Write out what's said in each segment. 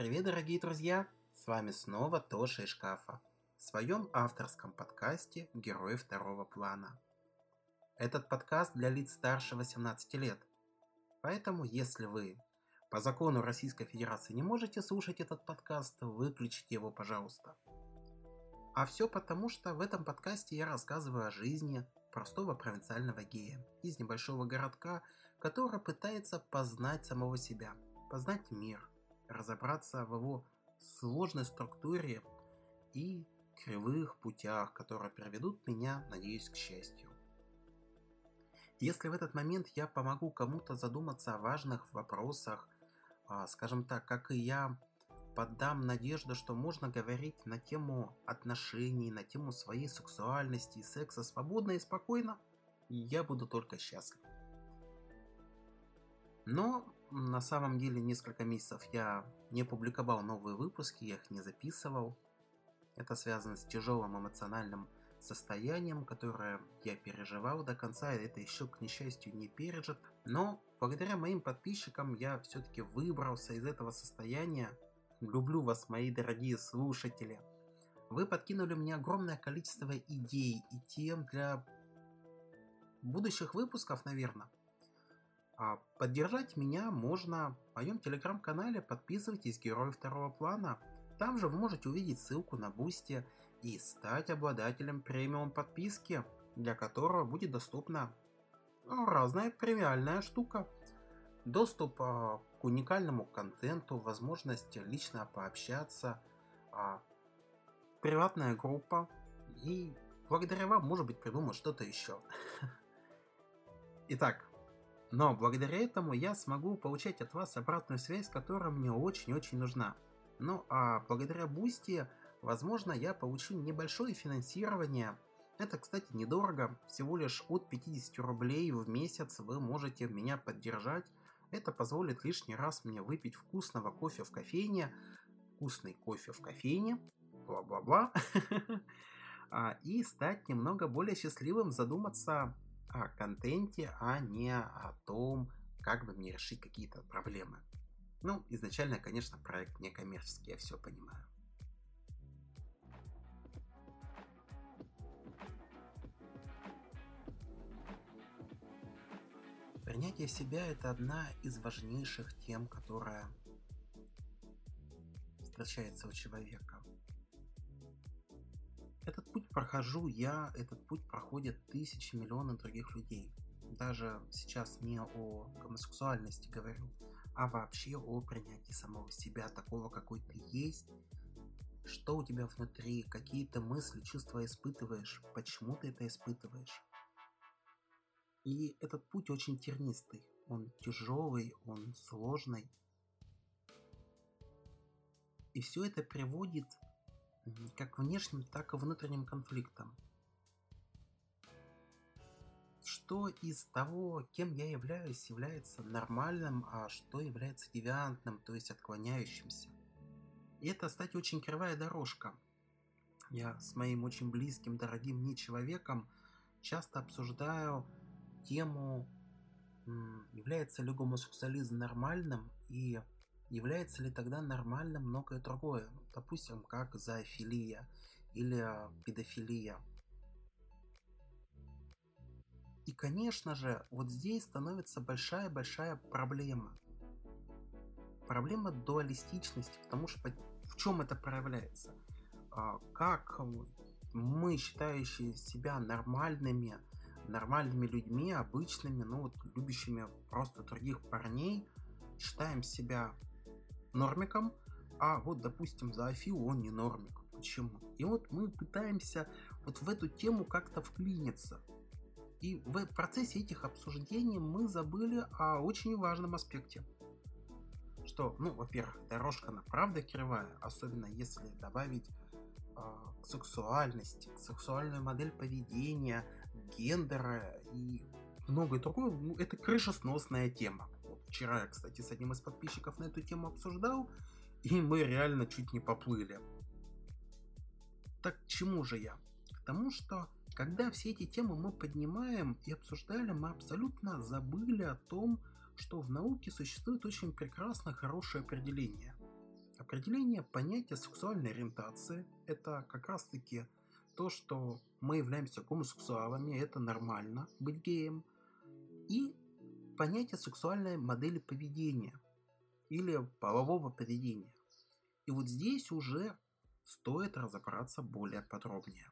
Привет, дорогие друзья! С вами снова Тоша из шкафа в своем авторском подкасте «Герои второго плана». Этот подкаст для лиц старше 18 лет. Поэтому, если вы по закону Российской Федерации не можете слушать этот подкаст, выключите его, пожалуйста. А все потому, что в этом подкасте я рассказываю о жизни простого провинциального гея из небольшого городка, который пытается познать самого себя, познать мир, разобраться в его сложной структуре и кривых путях, которые приведут меня, надеюсь, к счастью. Если в этот момент я помогу кому-то задуматься о важных вопросах, а, скажем так, как и я подам надежду, что можно говорить на тему отношений, на тему своей сексуальности и секса свободно и спокойно, я буду только счастлив. Но на самом деле несколько месяцев я не публиковал новые выпуски, я их не записывал. Это связано с тяжелым эмоциональным состоянием, которое я переживал до конца, это еще, к несчастью, не пережит. Но благодаря моим подписчикам я все-таки выбрался из этого состояния. Люблю вас, мои дорогие слушатели. Вы подкинули мне огромное количество идей и тем для будущих выпусков, наверное. А поддержать меня можно в моем телеграм-канале. Подписывайтесь «Герой второго плана». Там же вы можете увидеть ссылку на Бусти и стать обладателем премиум подписки, для которого будет доступна ну, разная премиальная штука. Доступ а, к уникальному контенту, возможность лично пообщаться, а, приватная группа и благодаря вам, может быть, придумать что-то еще. Итак, но благодаря этому я смогу получать от вас обратную связь, которая мне очень-очень нужна. Ну а благодаря Бусти, возможно, я получу небольшое финансирование. Это, кстати, недорого, всего лишь от 50 рублей в месяц вы можете меня поддержать. Это позволит лишний раз мне выпить вкусного кофе в кофейне, вкусный кофе в кофейне, бла-бла-бла, а, и стать немного более счастливым, задуматься о контенте, а не о том, как бы мне решить какие-то проблемы. Ну, изначально, конечно, проект не коммерческий, я все понимаю. Принятие себя – это одна из важнейших тем, которая встречается у человека. Прохожу я, этот путь проходят тысячи миллионов других людей. Даже сейчас не о гомосексуальности говорю, а вообще о принятии самого себя, такого, какой ты есть, что у тебя внутри, какие то мысли, чувства испытываешь, почему ты это испытываешь. И этот путь очень тернистый, он тяжелый, он сложный. И все это приводит как внешним, так и внутренним конфликтам. Что из того, кем я являюсь, является нормальным, а что является девиантным, то есть отклоняющимся. И это, кстати, очень кривая дорожка. Я с моим очень близким, дорогим мне человеком часто обсуждаю тему, является ли гомосексуализм нормальным и является ли тогда нормальным многое другое, допустим, как зоофилия или а, педофилия. И, конечно же, вот здесь становится большая-большая проблема. Проблема дуалистичности, потому что в чем это проявляется? А, как мы, считающие себя нормальными, нормальными людьми, обычными, ну вот любящими просто других парней, считаем себя нормиком, а вот, допустим, за Афиу он не нормик. Почему? И вот мы пытаемся вот в эту тему как-то вклиниться. И в процессе этих обсуждений мы забыли о очень важном аспекте. Что, ну, во-первых, дорожка на правда кривая, особенно если добавить э, к сексуальности, к сексуальную модель поведения, гендера и многое другое, ну, это крышесносная тема. Вчера я, кстати, с одним из подписчиков на эту тему обсуждал, и мы реально чуть не поплыли. Так к чему же я? К тому, что когда все эти темы мы поднимаем и обсуждали, мы абсолютно забыли о том, что в науке существует очень прекрасное, хорошее определение. Определение понятия сексуальной ориентации – это как раз-таки то, что мы являемся гомосексуалами, это нормально быть геем, и понятие сексуальной модели поведения или полового поведения. И вот здесь уже стоит разобраться более подробнее.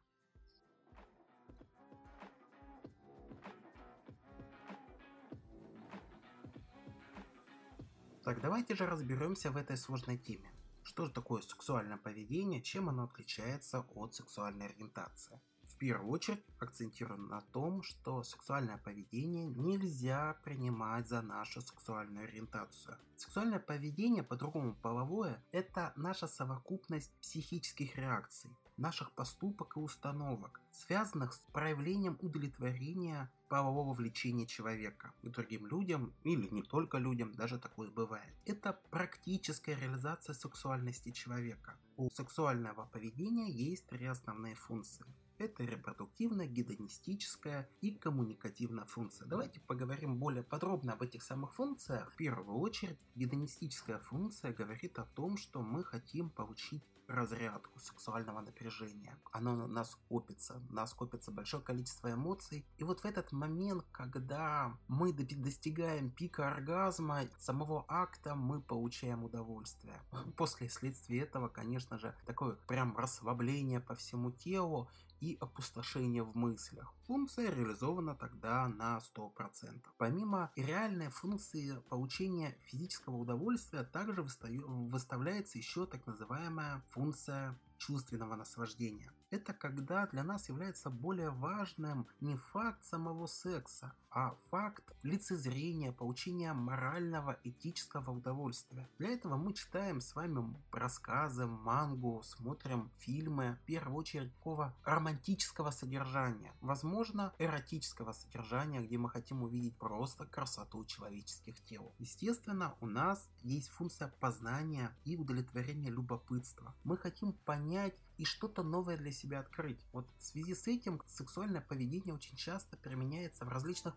Так, давайте же разберемся в этой сложной теме. Что же такое сексуальное поведение, чем оно отличается от сексуальной ориентации? Первую очередь акцентирую на том, что сексуальное поведение нельзя принимать за нашу сексуальную ориентацию. Сексуальное поведение, по-другому половое, это наша совокупность психических реакций, наших поступок и установок, связанных с проявлением удовлетворения полового влечения человека к другим людям или не только людям, даже такое бывает. Это практическая реализация сексуальности человека. У сексуального поведения есть три основные функции. Это репродуктивная, гедонистическая и коммуникативная функция. Давайте поговорим более подробно об этих самых функциях. В первую очередь, гедонистическая функция говорит о том, что мы хотим получить разрядку сексуального напряжения. Оно у нас копится, у нас копится большое количество эмоций. И вот в этот момент, когда мы достигаем пика оргазма, самого акта мы получаем удовольствие. После следствия этого, конечно же, такое прям расслабление по всему телу и опустошение в мыслях. Функция реализована тогда на 100%. Помимо реальной функции получения физического удовольствия, также выставляется еще так называемая функция чувственного наслаждения. Это когда для нас является более важным не факт самого секса, а факт лицезрения, получения морального, этического удовольствия. Для этого мы читаем с вами рассказы, мангу, смотрим фильмы, в первую очередь такого романтического содержания, возможно, эротического содержания, где мы хотим увидеть просто красоту человеческих тел. Естественно, у нас есть функция познания и удовлетворения любопытства. Мы хотим понять и что-то новое для себя открыть. Вот в связи с этим сексуальное поведение очень часто применяется в различных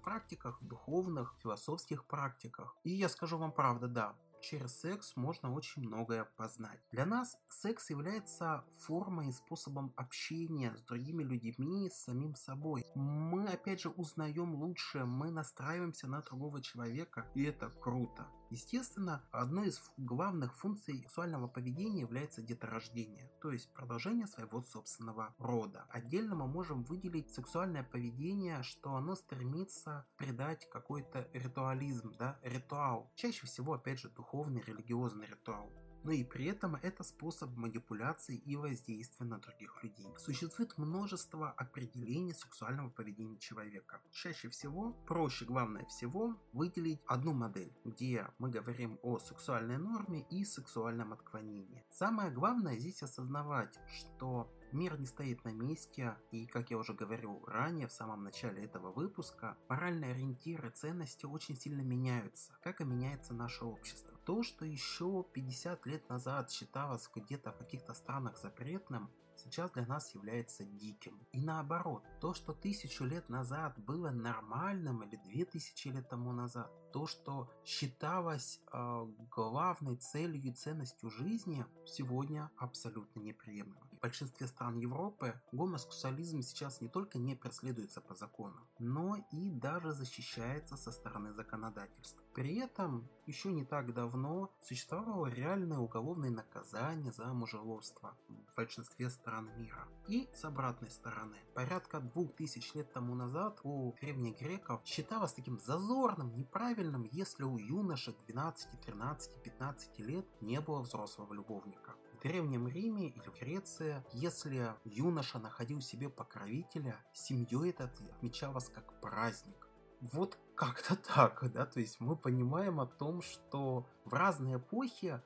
духовных, философских практиках. И я скажу вам правду, да, через секс можно очень многое познать. Для нас секс является формой и способом общения с другими людьми, с самим собой. Мы опять же узнаем лучше, мы настраиваемся на другого человека, и это круто. Естественно, одной из главных функций сексуального поведения является деторождение, то есть продолжение своего собственного рода. Отдельно мы можем выделить сексуальное поведение, что оно стремится придать какой-то ритуализм, да, ритуал. Чаще всего, опять же, духовный, религиозный ритуал но и при этом это способ манипуляции и воздействия на других людей. Существует множество определений сексуального поведения человека. Чаще всего, проще главное всего, выделить одну модель, где мы говорим о сексуальной норме и сексуальном отклонении. Самое главное здесь осознавать, что Мир не стоит на месте, и, как я уже говорил ранее, в самом начале этого выпуска, моральные ориентиры, ценности очень сильно меняются, как и меняется наше общество. То, что еще 50 лет назад считалось где-то в каких-то странах запретным, сейчас для нас является диким. И наоборот, то, что тысячу лет назад было нормальным или две тысячи лет тому назад, то, что считалось э, главной целью и ценностью жизни, сегодня абсолютно неприемлемо. Большинстве стран Европы гомосексуализм сейчас не только не преследуется по закону, но и даже защищается со стороны законодательства. При этом еще не так давно существовало реальное уголовное наказание за мужеловство в большинстве стран мира. И с обратной стороны, порядка двух тысяч лет тому назад у древних греков считалось таким зазорным, неправильным, если у юношек 12, 13, 15 лет не было взрослого любовника. В Древнем Риме или в Греции, если юноша находил себе покровителя, семьей это отмечалось как праздник. Вот как-то так, да, то есть мы понимаем о том, что в разные эпохи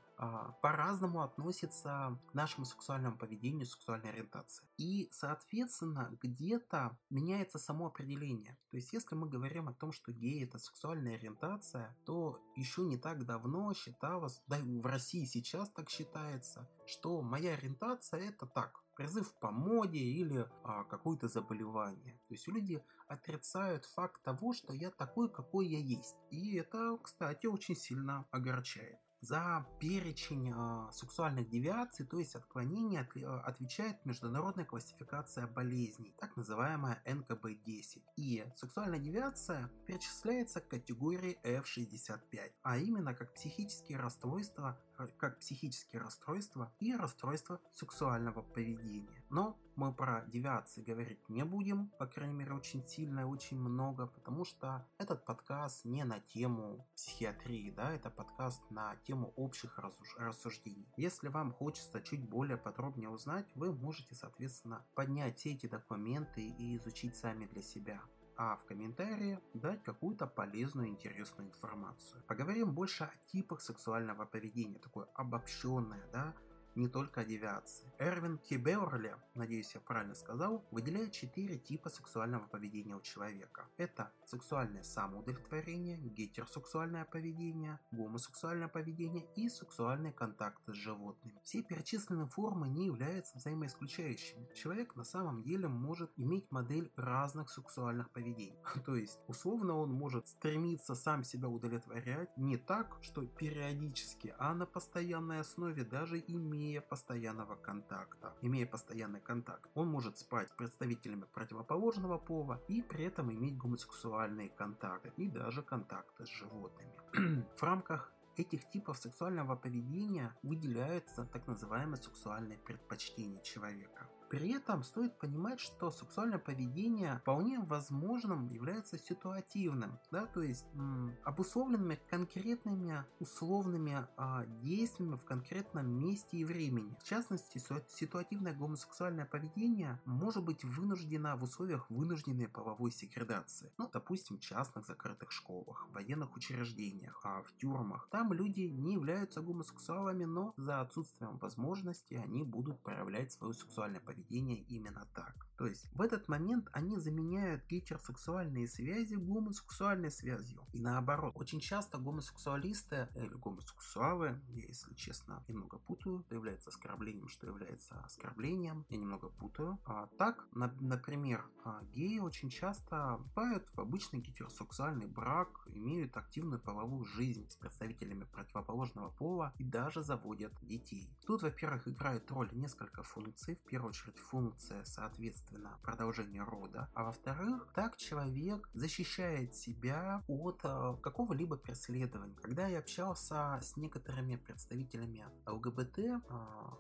по-разному относится к нашему сексуальному поведению, сексуальной ориентации. И, соответственно, где-то меняется само определение. То есть, если мы говорим о том, что гей это сексуальная ориентация, то еще не так давно считалось, да и в России сейчас так считается, что моя ориентация это так, призыв по моде или а, какое-то заболевание. То есть люди отрицают факт того, что я такой, какой я есть. И это, кстати, очень сильно огорчает. За перечень э, сексуальных девиаций, то есть отклонений, от, э, отвечает международная классификация болезней, так называемая НКБ-10. И сексуальная девиация перечисляется к категории F65, а именно как психические расстройства как психические расстройства и расстройства сексуального поведения. Но мы про девиации говорить не будем, по крайней мере очень сильно и очень много, потому что этот подкаст не на тему психиатрии, да, это подкаст на тему общих рассуждений. Если вам хочется чуть более подробнее узнать, вы можете, соответственно, поднять все эти документы и изучить сами для себя а в комментарии дать какую-то полезную интересную информацию. Поговорим больше о типах сексуального поведения, такое обобщенное, да, не только о девиации. Эрвин Хибеорли, надеюсь я правильно сказал, выделяет четыре типа сексуального поведения у человека. Это сексуальное самоудовлетворение, гетеросексуальное поведение, гомосексуальное поведение и сексуальные контакты с животными. Все перечисленные формы не являются взаимоисключающими. Человек на самом деле может иметь модель разных сексуальных поведений. То есть, условно он может стремиться сам себя удовлетворять не так, что периодически, а на постоянной основе, даже имея постоянного контакта. Имея постоянный контакт, он может спать с представителями противоположного пола и при этом иметь гомосексуальный сексуальные контакты и даже контакты с животными. В рамках этих типов сексуального поведения выделяются так называемые сексуальные предпочтения человека. При этом стоит понимать, что сексуальное поведение вполне возможным является ситуативным, да, то есть м, обусловленными конкретными условными а, действиями в конкретном месте и времени. В частности, ситуативное гомосексуальное поведение может быть вынуждено в условиях вынужденной половой сегрегации. Ну, допустим, в частных закрытых школах, военных учреждениях, а в тюрьмах. Там люди не являются гомосексуалами, но за отсутствием возможности они будут проявлять свое сексуальное поведение поведение именно так. То есть в этот момент они заменяют гетеросексуальные связи гомосексуальной связью. И наоборот, очень часто гомосексуалисты или гомосексуалы, я если честно немного путаю, что является оскорблением, что является оскорблением, я немного путаю. А, так, на, например, а, геи очень часто вступают в обычный гетеросексуальный брак, имеют активную половую жизнь с представителями противоположного пола и даже заводят детей. Тут, во-первых, играет роль несколько функций. В первую очередь функция, соответственно, продолжение рода. А во-вторых, так человек защищает себя от э, какого-либо преследования. Когда я общался с некоторыми представителями ЛГБТ, э,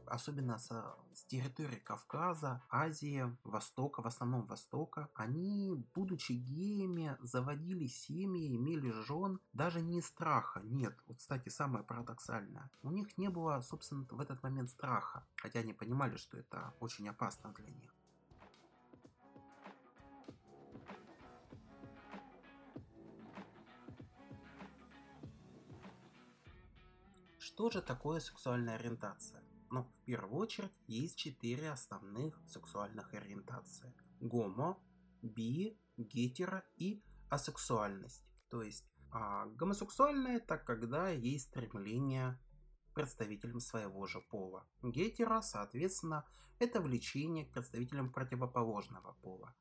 особенно со, с территории Кавказа, Азии, Востока, в основном Востока, они, будучи геями, заводили семьи, имели жен, даже не страха, нет. Вот, кстати, самое парадоксальное. У них не было, собственно, в этот момент страха, хотя они понимали, что это очень опасно для них. Что же такое сексуальная ориентация? Ну, в первую очередь, есть четыре основных сексуальных ориентации. Гомо, би, гетеро и асексуальность. То есть, а гомосексуальная это когда есть стремление представителям своего же пола. Гетеро, соответственно, это влечение к представителям противоположного пола.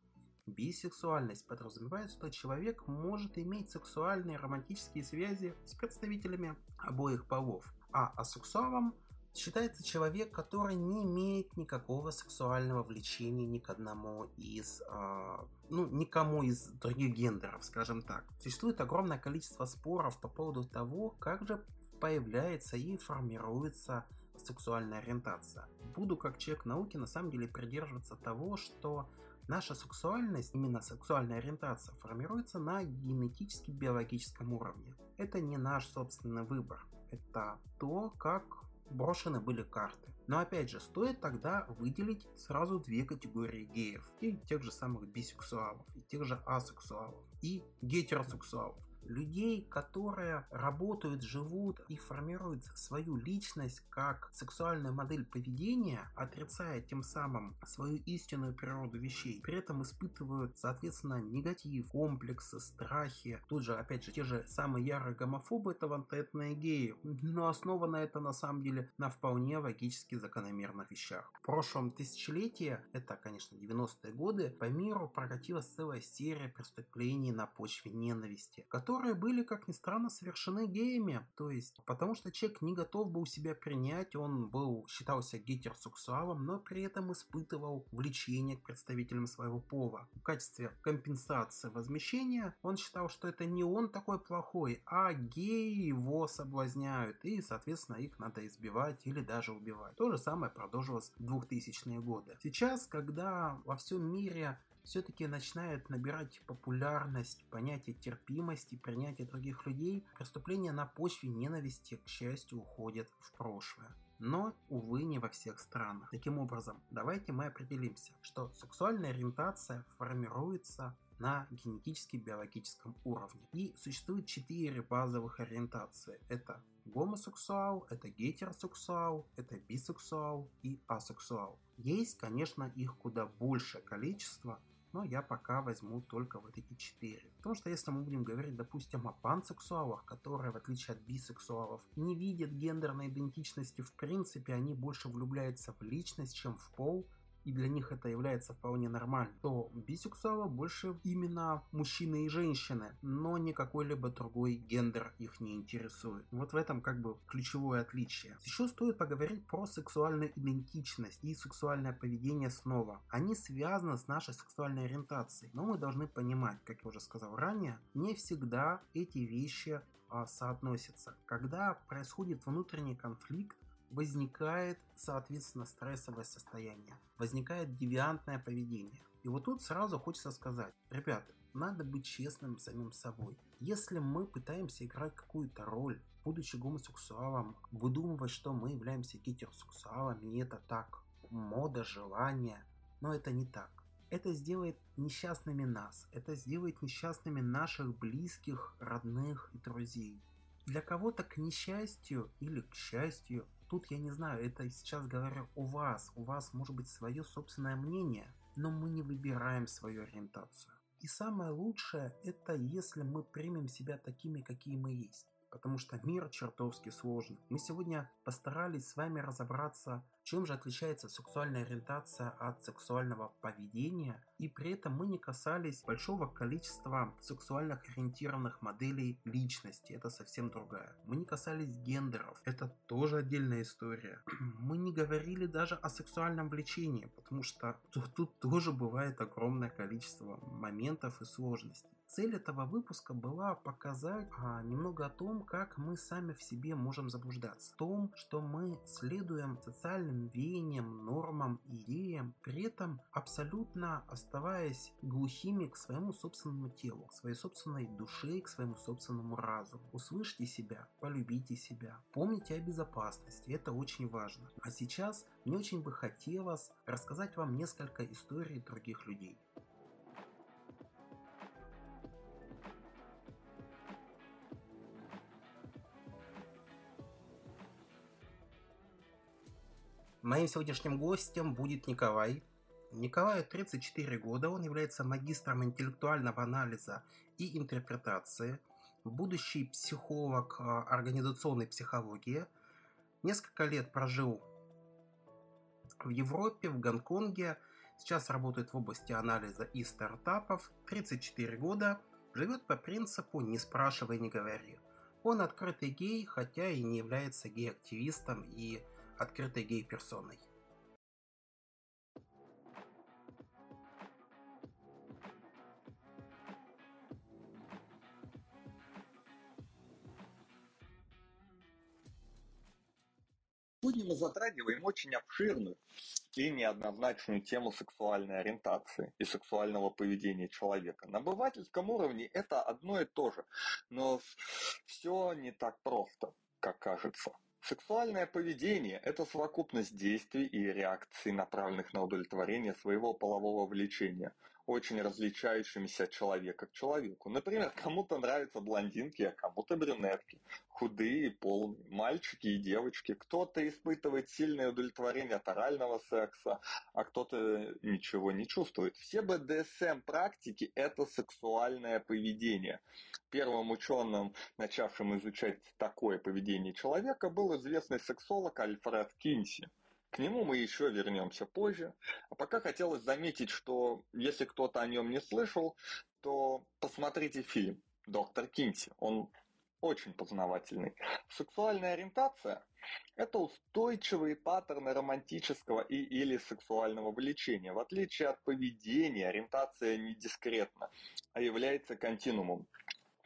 Бисексуальность подразумевает, что человек может иметь сексуальные романтические связи с представителями обоих полов. А асексуалом считается человек, который не имеет никакого сексуального влечения ни к одному из, э, ну, никому из других гендеров, скажем так. Существует огромное количество споров по поводу того, как же появляется и формируется сексуальная ориентация. Буду как человек науки на самом деле придерживаться того, что наша сексуальность, именно сексуальная ориентация, формируется на генетически-биологическом уровне. Это не наш собственный выбор это то, как брошены были карты. Но опять же, стоит тогда выделить сразу две категории геев. И тех же самых бисексуалов, и тех же асексуалов, и гетеросексуалов людей, которые работают, живут и формируют свою личность как сексуальную модель поведения, отрицая тем самым свою истинную природу вещей, при этом испытывают, соответственно, негатив, комплексы, страхи. Тут же, опять же, те же самые ярые гомофобы это вантетные геи, но основано это на самом деле на вполне логически закономерных вещах. В прошлом тысячелетии, это, конечно, 90-е годы, по миру прокатилась целая серия преступлений на почве ненависти, которые которые были, как ни странно, совершены геями. То есть, потому что человек не готов был себя принять, он был, считался гетеросексуалом, но при этом испытывал влечение к представителям своего пола. В качестве компенсации возмещения он считал, что это не он такой плохой, а геи его соблазняют, и, соответственно, их надо избивать или даже убивать. То же самое продолжилось в 2000-е годы. Сейчас, когда во всем мире все-таки начинает набирать популярность понятие терпимости, принятие других людей, преступления на почве ненависти, к счастью, уходят в прошлое. Но, увы, не во всех странах. Таким образом, давайте мы определимся, что сексуальная ориентация формируется на генетически-биологическом уровне. И существует четыре базовых ориентации. Это гомосексуал, это гетеросексуал, это бисексуал и асексуал. Есть, конечно, их куда большее количество, но я пока возьму только вот эти четыре. Потому что если мы будем говорить, допустим, о пансексуалах, которые, в отличие от бисексуалов, не видят гендерной идентичности в принципе, они больше влюбляются в личность, чем в пол, и для них это является вполне нормально, то бисексуалы больше именно мужчины и женщины, но не какой-либо другой гендер их не интересует. Вот в этом как бы ключевое отличие. Еще стоит поговорить про сексуальную идентичность и сексуальное поведение снова. Они связаны с нашей сексуальной ориентацией, но мы должны понимать, как я уже сказал ранее, не всегда эти вещи а, соотносятся. Когда происходит внутренний конфликт, возникает, соответственно, стрессовое состояние, возникает девиантное поведение. И вот тут сразу хочется сказать, ребята, надо быть честным самим собой. Если мы пытаемся играть какую-то роль, будучи гомосексуалом, выдумывать, что мы являемся гетеросексуалами, и это так, мода, желание, но это не так. Это сделает несчастными нас, это сделает несчастными наших близких, родных и друзей. Для кого-то к несчастью или к счастью Тут я не знаю, это сейчас говорю у вас. У вас может быть свое собственное мнение, но мы не выбираем свою ориентацию. И самое лучшее, это если мы примем себя такими, какие мы есть потому что мир чертовски сложный. Мы сегодня постарались с вами разобраться, чем же отличается сексуальная ориентация от сексуального поведения, и при этом мы не касались большого количества сексуальных ориентированных моделей личности, это совсем другая. Мы не касались гендеров, это тоже отдельная история. Мы не говорили даже о сексуальном влечении, потому что тут, тут тоже бывает огромное количество моментов и сложностей. Цель этого выпуска была показать а, немного о том, как мы сами в себе можем заблуждаться. В том, что мы следуем социальным веяниям, нормам, идеям, при этом абсолютно оставаясь глухими к своему собственному телу, к своей собственной душе, к своему собственному разуму. Услышьте себя, полюбите себя, помните о безопасности, это очень важно. А сейчас мне очень бы хотелось рассказать вам несколько историй других людей. Моим сегодняшним гостем будет Николай. Николаю 34 года, он является магистром интеллектуального анализа и интерпретации, будущий психолог а, организационной психологии. Несколько лет прожил в Европе, в Гонконге, сейчас работает в области анализа и стартапов, 34 года, живет по принципу «не спрашивай, не говори». Он открытый гей, хотя и не является гей-активистом и открытой гей-персоной. Сегодня мы затрагиваем очень обширную и неоднозначную тему сексуальной ориентации и сексуального поведения человека. На обывательском уровне это одно и то же, но все не так просто, как кажется. Сексуальное поведение – это совокупность действий и реакций, направленных на удовлетворение своего полового влечения, очень различающимися от человека к человеку. Например, кому-то нравятся блондинки, а кому-то брюнетки, худые и полные, мальчики и девочки. Кто-то испытывает сильное удовлетворение от орального секса, а кто-то ничего не чувствует. Все БДСМ-практики – это сексуальное поведение. Первым ученым, начавшим изучать такое поведение человека, был известный сексолог Альфред Кинси. К нему мы еще вернемся позже. А пока хотелось заметить, что если кто-то о нем не слышал, то посмотрите фильм доктор Кинти. Он очень познавательный. Сексуальная ориентация – это устойчивые паттерны романтического и или сексуального влечения. В отличие от поведения, ориентация не дискретна, а является континуумом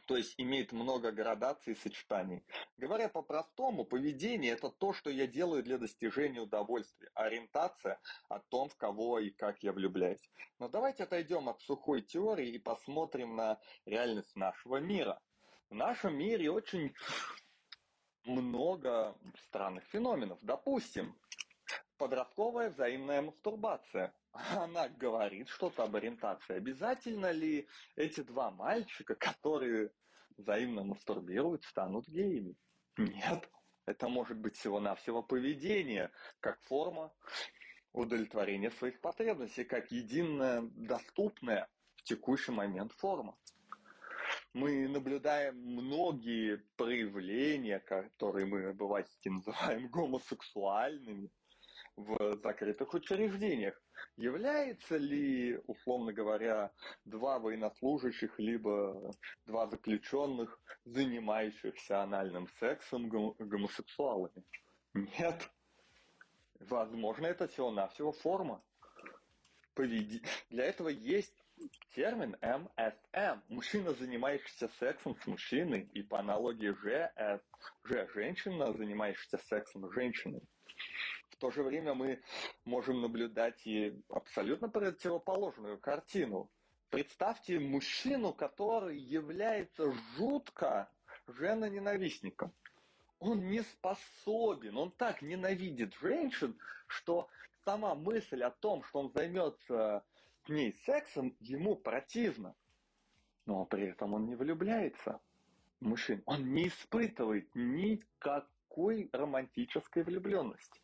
то есть имеет много градаций и сочетаний. Говоря по-простому, поведение – это то, что я делаю для достижения удовольствия. Ориентация – о том, в кого и как я влюбляюсь. Но давайте отойдем от сухой теории и посмотрим на реальность нашего мира. В нашем мире очень много странных феноменов. Допустим, подростковая взаимная мастурбация. Она говорит что-то об ориентации. Обязательно ли эти два мальчика, которые взаимно мастурбируют, станут геями? Нет. Это может быть всего-навсего поведение, как форма удовлетворения своих потребностей, как единая доступная в текущий момент форма мы наблюдаем многие проявления, которые мы обывательски называем гомосексуальными в закрытых учреждениях. Является ли, условно говоря, два военнослужащих, либо два заключенных, занимающихся анальным сексом гомосексуалами? Нет. Возможно, это всего-навсего форма. Для этого есть термин МСМ. Мужчина, занимающийся сексом с мужчиной, и по аналогии Ж, э, Ж женщина, занимающаяся сексом с женщиной. То же время мы можем наблюдать и абсолютно противоположную картину. Представьте мужчину, который является жутко женоненавистником. Он не способен, он так ненавидит женщин, что сама мысль о том, что он займется с ней сексом, ему противно. Но при этом он не влюбляется в мужчин. Он не испытывает никакой романтической влюбленности.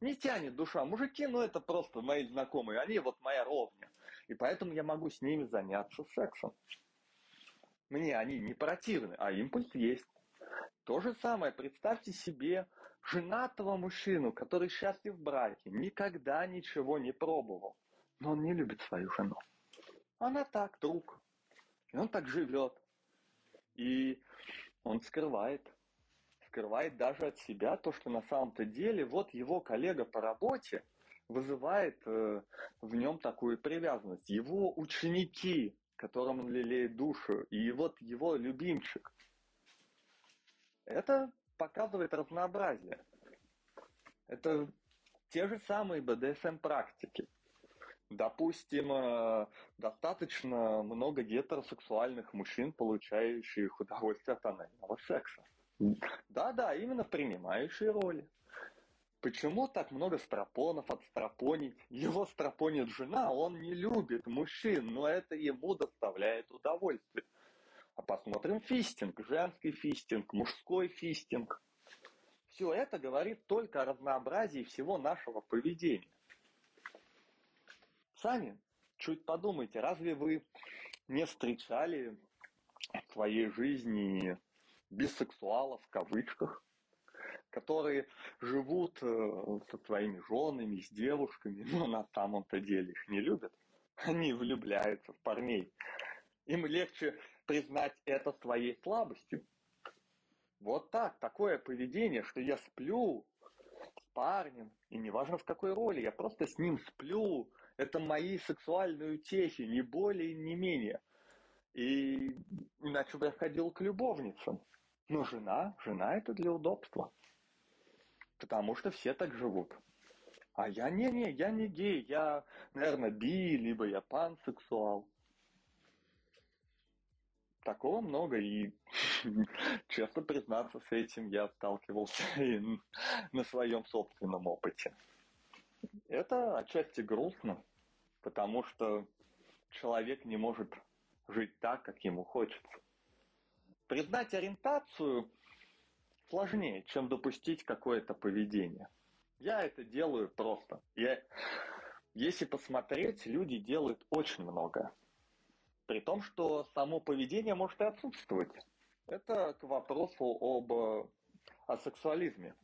Не тянет душа. Мужики, ну это просто мои знакомые. Они вот моя ровня. И поэтому я могу с ними заняться сексом. Мне они не противны, а импульс есть. То же самое, представьте себе женатого мужчину, который счастлив в браке, никогда ничего не пробовал но он не любит свою жену. Она так, друг. И он так живет. И он скрывает. Скрывает даже от себя то, что на самом-то деле вот его коллега по работе вызывает э, в нем такую привязанность. Его ученики, которым он лелеет душу, и вот его любимчик. Это показывает разнообразие. Это те же самые БДСМ-практики. Допустим, э, достаточно много гетеросексуальных мужчин, получающих удовольствие от анального секса. Да-да, именно принимающие роли. Почему так много стропонов отстропонить? Его стропонит жена, он не любит мужчин, но это ему доставляет удовольствие. А посмотрим фистинг, женский фистинг, мужской фистинг. Все это говорит только о разнообразии всего нашего поведения. Сами чуть подумайте, разве вы не встречали в своей жизни бисексуалов в кавычках, которые живут э, со своими женами, с девушками, но на самом-то деле их не любят. Они влюбляются в парней. Им легче признать это своей слабостью. Вот так, такое поведение, что я сплю с парнем, и неважно в какой роли, я просто с ним сплю, это мои сексуальные утехи, не более, не менее. И иначе бы я ходил к любовницам. Но жена, жена это для удобства. Потому что все так живут. А я не-не, я не гей, я, наверное, би, либо я пансексуал. Такого много, и честно признаться, с этим я сталкивался на своем собственном опыте. Это отчасти грустно, потому что человек не может жить так, как ему хочется. Признать ориентацию сложнее, чем допустить какое-то поведение. Я это делаю просто. Я, если посмотреть, люди делают очень много. При том, что само поведение может и отсутствовать. Это к вопросу об асексуализме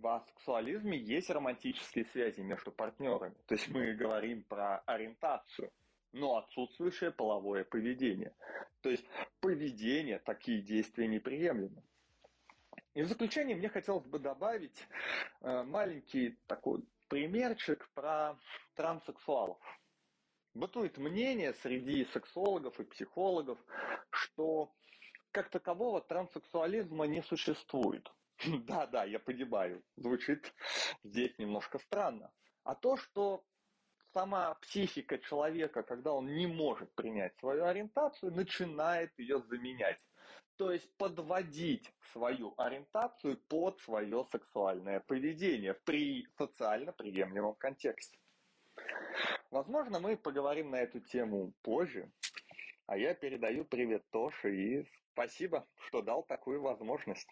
в асексуализме есть романтические связи между партнерами. То есть мы говорим про ориентацию. Но отсутствующее половое поведение. То есть поведение, такие действия неприемлемы. И в заключение мне хотелось бы добавить э, маленький такой примерчик про транссексуалов. Бытует мнение среди сексологов и психологов, что как такового транссексуализма не существует. Да, да, я понимаю, звучит здесь немножко странно. А то, что сама психика человека, когда он не может принять свою ориентацию, начинает ее заменять. То есть подводить свою ориентацию под свое сексуальное поведение при социально приемлемом контексте. Возможно, мы поговорим на эту тему позже. А я передаю привет Тоше и спасибо, что дал такую возможность.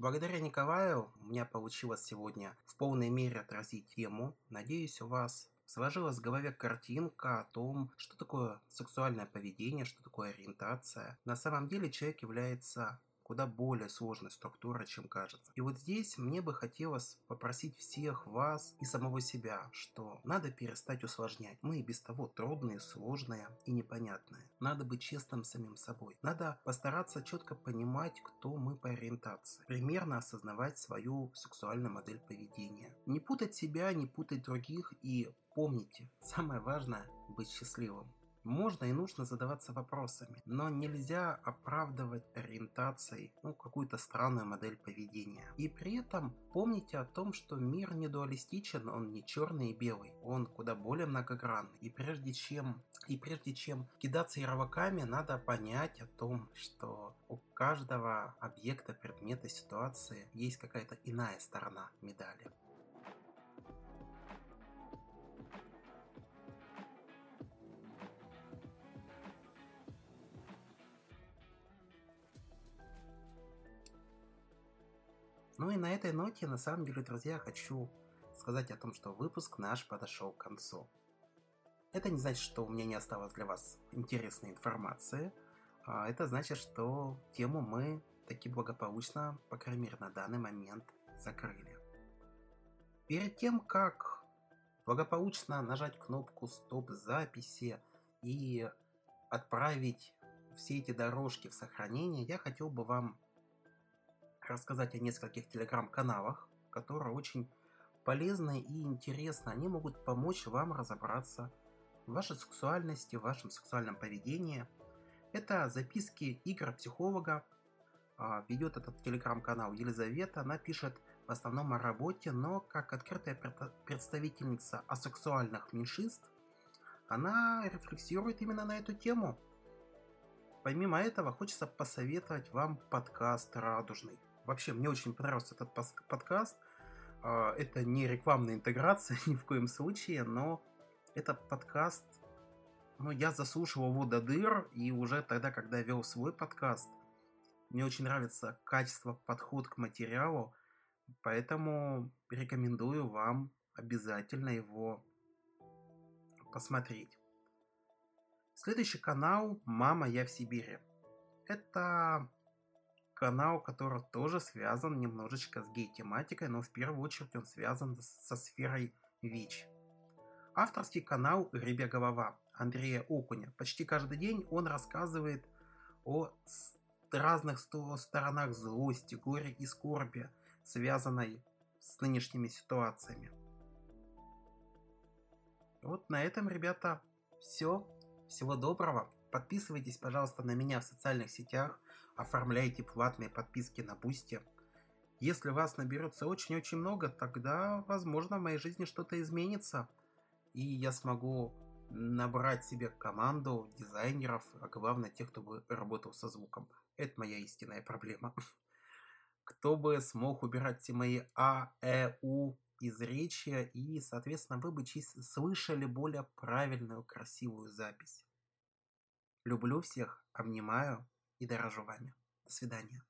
Благодаря Николаю у меня получилось сегодня в полной мере отразить тему. Надеюсь, у вас сложилась в голове картинка о том, что такое сексуальное поведение, что такое ориентация. На самом деле человек является куда более сложной структурой, чем кажется. И вот здесь мне бы хотелось попросить всех вас и самого себя, что надо перестать усложнять. Мы и без того трудные, сложные и непонятные. Надо быть честным самим собой. Надо постараться четко понимать, кто мы по ориентации. Примерно осознавать свою сексуальную модель поведения. Не путать себя, не путать других и помните, самое важное – быть счастливым. Можно и нужно задаваться вопросами, но нельзя оправдывать ориентацией ну, какую-то странную модель поведения. И при этом помните о том, что мир не дуалистичен, он не черный и белый, он куда более многогранный. И прежде чем, и прежде чем кидаться ярлыками, надо понять о том, что у каждого объекта, предмета, ситуации есть какая-то иная сторона медали. Ну и на этой ноте, на самом деле, друзья, хочу сказать о том, что выпуск наш подошел к концу. Это не значит, что у меня не осталось для вас интересной информации. А это значит, что тему мы таки благополучно, по крайней мере, на данный момент закрыли. Перед тем, как благополучно нажать кнопку стоп записи и отправить все эти дорожки в сохранение, я хотел бы вам рассказать о нескольких телеграм-каналах, которые очень полезны и интересны. Они могут помочь вам разобраться в вашей сексуальности, в вашем сексуальном поведении. Это записки игр психолога. А, ведет этот телеграм-канал Елизавета. Она пишет в основном о работе, но как открытая представительница асексуальных меньшинств, она рефлексирует именно на эту тему. Помимо этого, хочется посоветовать вам подкаст «Радужный». Вообще, мне очень понравился этот подкаст. А, это не рекламная интеграция ни в коем случае, но этот подкаст, ну, я заслушал его до дыр, и уже тогда, когда вел свой подкаст, мне очень нравится качество, подход к материалу, поэтому рекомендую вам обязательно его посмотреть. Следующий канал «Мама, я в Сибири». Это канал, который тоже связан немножечко с гей-тематикой, но в первую очередь он связан со сферой ВИЧ. Авторский канал «Рыбья голова» Андрея Окуня. Почти каждый день он рассказывает о разных сторонах злости, горя и скорби, связанной с нынешними ситуациями. Вот на этом, ребята, все. Всего доброго. Подписывайтесь, пожалуйста, на меня в социальных сетях оформляйте платные подписки на Бусти. Если вас наберется очень-очень много, тогда, возможно, в моей жизни что-то изменится. И я смогу набрать себе команду дизайнеров, а главное тех, кто бы работал со звуком. Это моя истинная проблема. Кто бы смог убирать все мои А, Э, У из речи, и, соответственно, вы бы слышали более правильную, красивую запись. Люблю всех, обнимаю и дорожу вами. До свидания.